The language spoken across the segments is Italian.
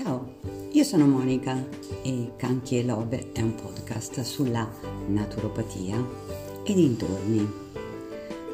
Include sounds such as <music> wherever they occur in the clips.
Ciao, io sono Monica e Canchi e Love è un podcast sulla naturopatia e dintorni.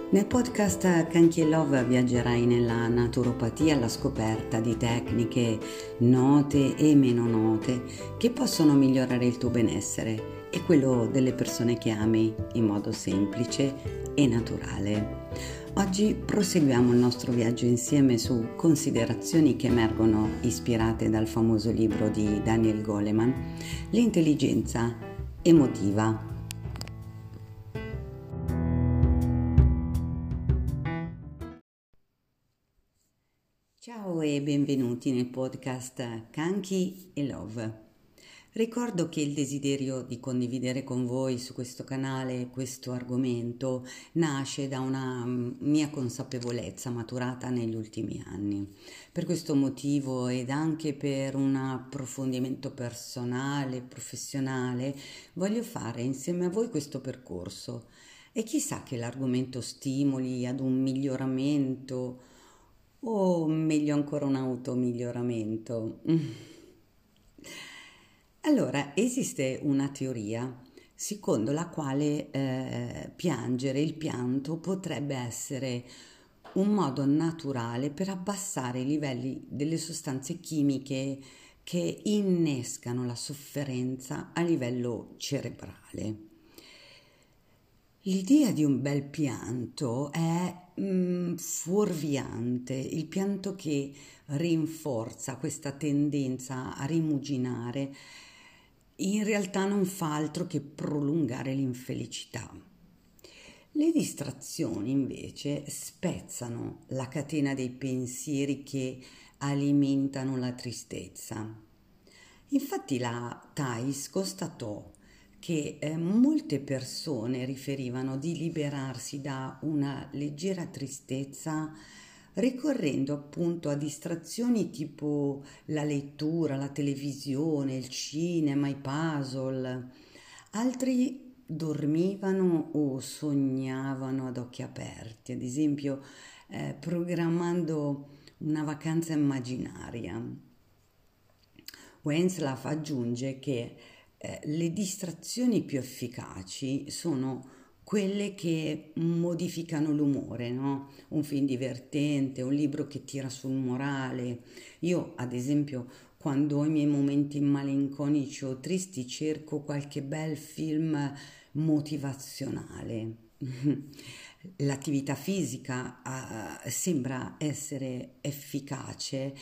Nel podcast Canchi e Love viaggerai nella naturopatia alla scoperta di tecniche note e meno note che possono migliorare il tuo benessere e quello delle persone che ami in modo semplice e naturale. Oggi proseguiamo il nostro viaggio insieme su considerazioni che emergono ispirate dal famoso libro di Daniel Goleman, L'intelligenza emotiva. Ciao e benvenuti nel podcast Kanki e Love. Ricordo che il desiderio di condividere con voi su questo canale questo argomento nasce da una mm, mia consapevolezza maturata negli ultimi anni. Per questo motivo ed anche per un approfondimento personale, professionale, voglio fare insieme a voi questo percorso e chissà che l'argomento stimoli ad un miglioramento o meglio ancora un automiglioramento. <laughs> Allora, esiste una teoria secondo la quale eh, piangere, il pianto, potrebbe essere un modo naturale per abbassare i livelli delle sostanze chimiche che innescano la sofferenza a livello cerebrale. L'idea di un bel pianto è mm, fuorviante, il pianto che rinforza questa tendenza a rimuginare in realtà non fa altro che prolungare l'infelicità. Le distrazioni invece spezzano la catena dei pensieri che alimentano la tristezza. Infatti la Thais constatò che eh, molte persone riferivano di liberarsi da una leggera tristezza ricorrendo appunto a distrazioni tipo la lettura, la televisione, il cinema, i puzzle. Altri dormivano o sognavano ad occhi aperti, ad esempio eh, programmando una vacanza immaginaria. Wenslav aggiunge che eh, le distrazioni più efficaci sono quelle che modificano l'umore, no? Un film divertente, un libro che tira sul morale. Io, ad esempio, quando ho i miei momenti malinconici o tristi, cerco qualche bel film motivazionale. <laughs> L'attività fisica uh, sembra essere efficace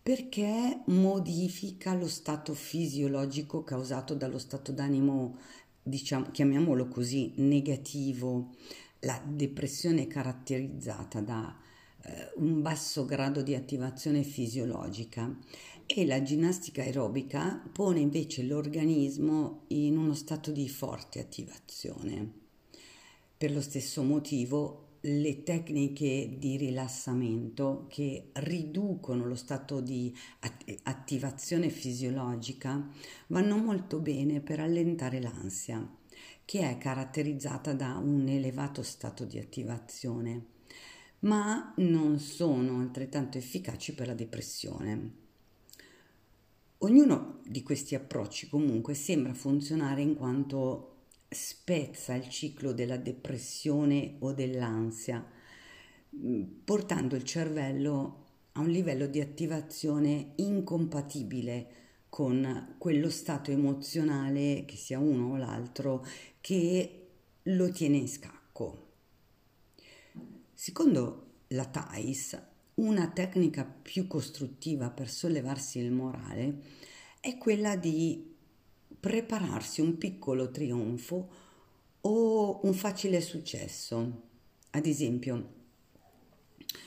perché modifica lo stato fisiologico causato dallo stato d'animo diciamo, chiamiamolo così, negativo, la depressione è caratterizzata da eh, un basso grado di attivazione fisiologica e la ginnastica aerobica pone invece l'organismo in uno stato di forte attivazione. Per lo stesso motivo le tecniche di rilassamento che riducono lo stato di attivazione fisiologica vanno molto bene per allentare l'ansia, che è caratterizzata da un elevato stato di attivazione, ma non sono altrettanto efficaci per la depressione. Ognuno di questi approcci comunque sembra funzionare in quanto spezza il ciclo della depressione o dell'ansia, mm, portando il cervello a un livello di attivazione incompatibile con quello stato emozionale, che sia uno o l'altro, che lo tiene in scacco. Secondo la Thais, una tecnica più costruttiva per sollevarsi il morale è quella di prepararsi un piccolo trionfo o un facile successo. Ad esempio,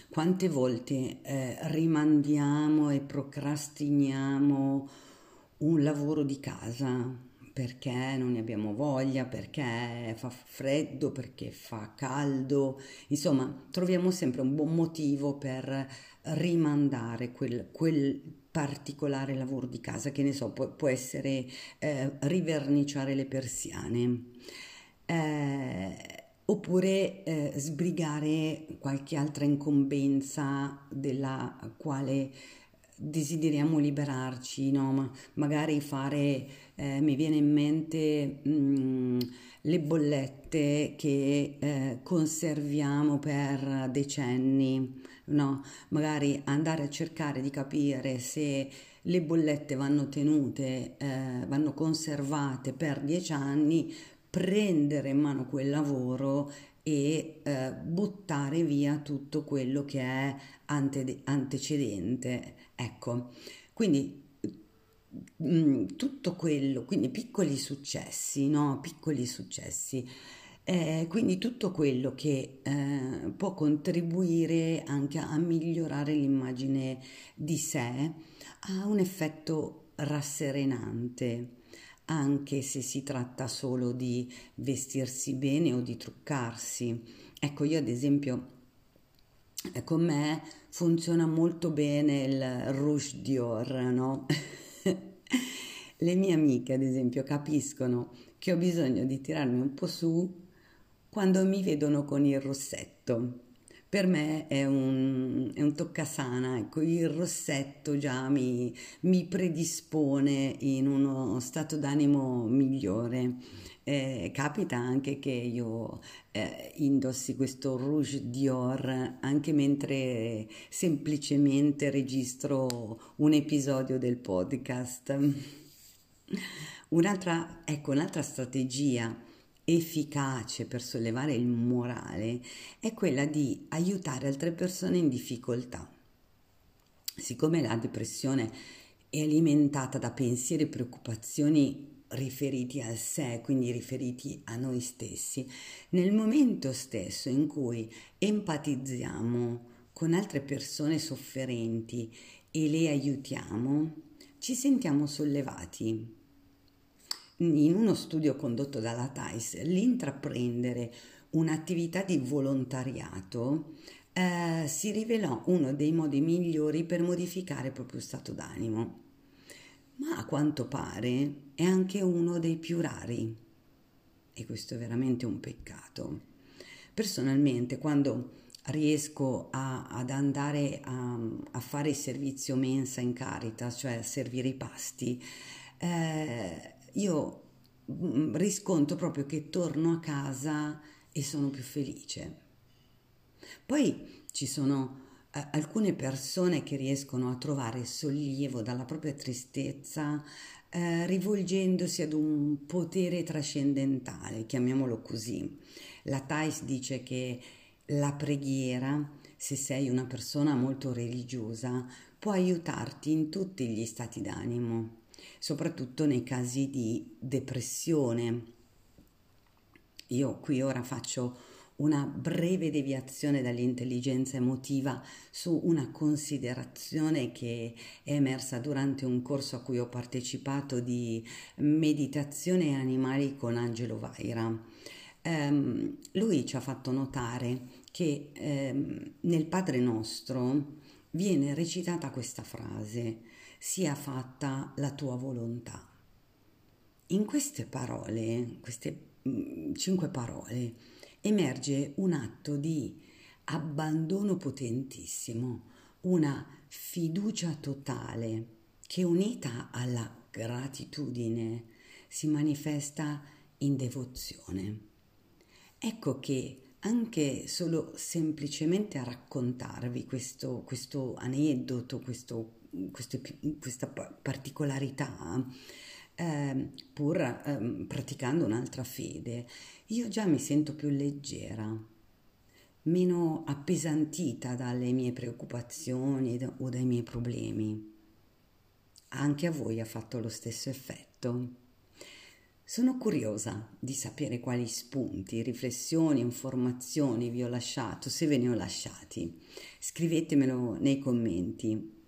quante volte eh, rimandiamo e procrastiniamo un lavoro di casa perché non ne abbiamo voglia, perché fa freddo, perché fa caldo, insomma troviamo sempre un buon motivo per rimandare quel, quel particolare lavoro di casa, che ne so, può, può essere eh, riverniciare le persiane. Eh, oppure eh, sbrigare qualche altra incombenza della quale desideriamo liberarci, no? Ma magari fare, eh, mi viene in mente mh, mm, le bollette che eh, conserviamo per decenni, no? Magari andare a cercare di capire se le bollette vanno tenute, eh, vanno conservate per dieci anni, prendere in mano quel lavoro e eh, buttare via tutto quello che è ante- antecedente. Ecco, quindi mm, tutto quello, quindi piccoli successi, no? Piccoli successi. Eh, quindi tutto quello che eh, può contribuire anche a migliorare l'immagine di sé ha un effetto rasserenante anche se si tratta solo di vestirsi bene o di truccarsi. Ecco, io ad esempio con me funziona molto bene il Rouge Dior, no? <laughs> Le mie amiche, ad esempio, capiscono che ho bisogno di tirarmi un po' su quando mi vedono con il rossetto per me è un, è un toccasana, ecco, il rossetto già mi, mi, predispone in uno stato d'animo migliore. Eh, capita anche che io eh, indossi questo Rouge Dior anche mentre semplicemente registro un episodio del podcast. <laughs> Un'altra, ecco, un'altra strategia efficace per sollevare il morale è quella di aiutare altre persone in difficoltà. Siccome la depressione è alimentata da pensieri e preoccupazioni riferiti al sé, quindi riferiti a noi stessi, nel momento stesso in cui empatizziamo con altre persone sofferenti e le aiutiamo, ci sentiamo sollevati, in uno studio condotto dalla TAIS, l'intraprendere un'attività di volontariato eh, si rivelò uno dei modi migliori per modificare proprio stato d'animo, ma a quanto pare è anche uno dei più rari e questo è veramente un peccato. Personalmente, quando riesco a, ad andare a, a, fare il servizio mensa in carita, cioè a servire i pasti, eh, io mm, riscontro proprio che torno a casa e sono più felice. Poi ci sono alcune persone che riescono a trovare sollievo dalla propria tristezza eh, rivolgendosi ad un potere trascendentale, chiamiamolo così. La Thais dice che la preghiera, se sei una persona molto religiosa, può aiutarti in tutti gli stati d'animo soprattutto nei casi di depressione. Io qui ora faccio una breve deviazione dall'intelligenza emotiva su una considerazione che è emersa durante un corso a cui ho partecipato di meditazione animali con Angelo Vaira. Um, lui ci ha fatto notare che um, nel Padre nostro viene recitata questa frase sia fatta la tua volontà. In queste parole, queste mm, cinque parole, emerge un atto di abbandono potentissimo, una fiducia totale che unita alla gratitudine si manifesta in devozione. Ecco che anche solo semplicemente a raccontarvi questo, questo aneddoto, questo queste, questa particolarità, eh, pur eh, praticando un'altra fede, io già mi sento più leggera, meno appesantita dalle mie preoccupazioni o dai miei problemi. Anche a voi ha fatto lo stesso effetto. Sono curiosa di sapere quali spunti, riflessioni, informazioni vi ho lasciato, se ve ne ho lasciati. Scrivetemelo nei commenti.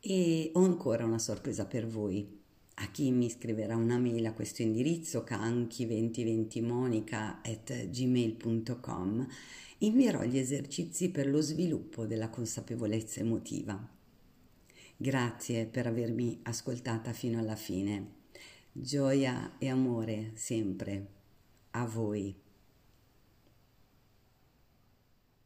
E ho ancora una sorpresa per voi. A chi mi scriverà una mail a questo indirizzo canchi2020monica at gmail.com invierò gli esercizi per lo sviluppo della consapevolezza emotiva. Grazie per avermi ascoltata fino alla fine. Gioia e amore sempre. A voi.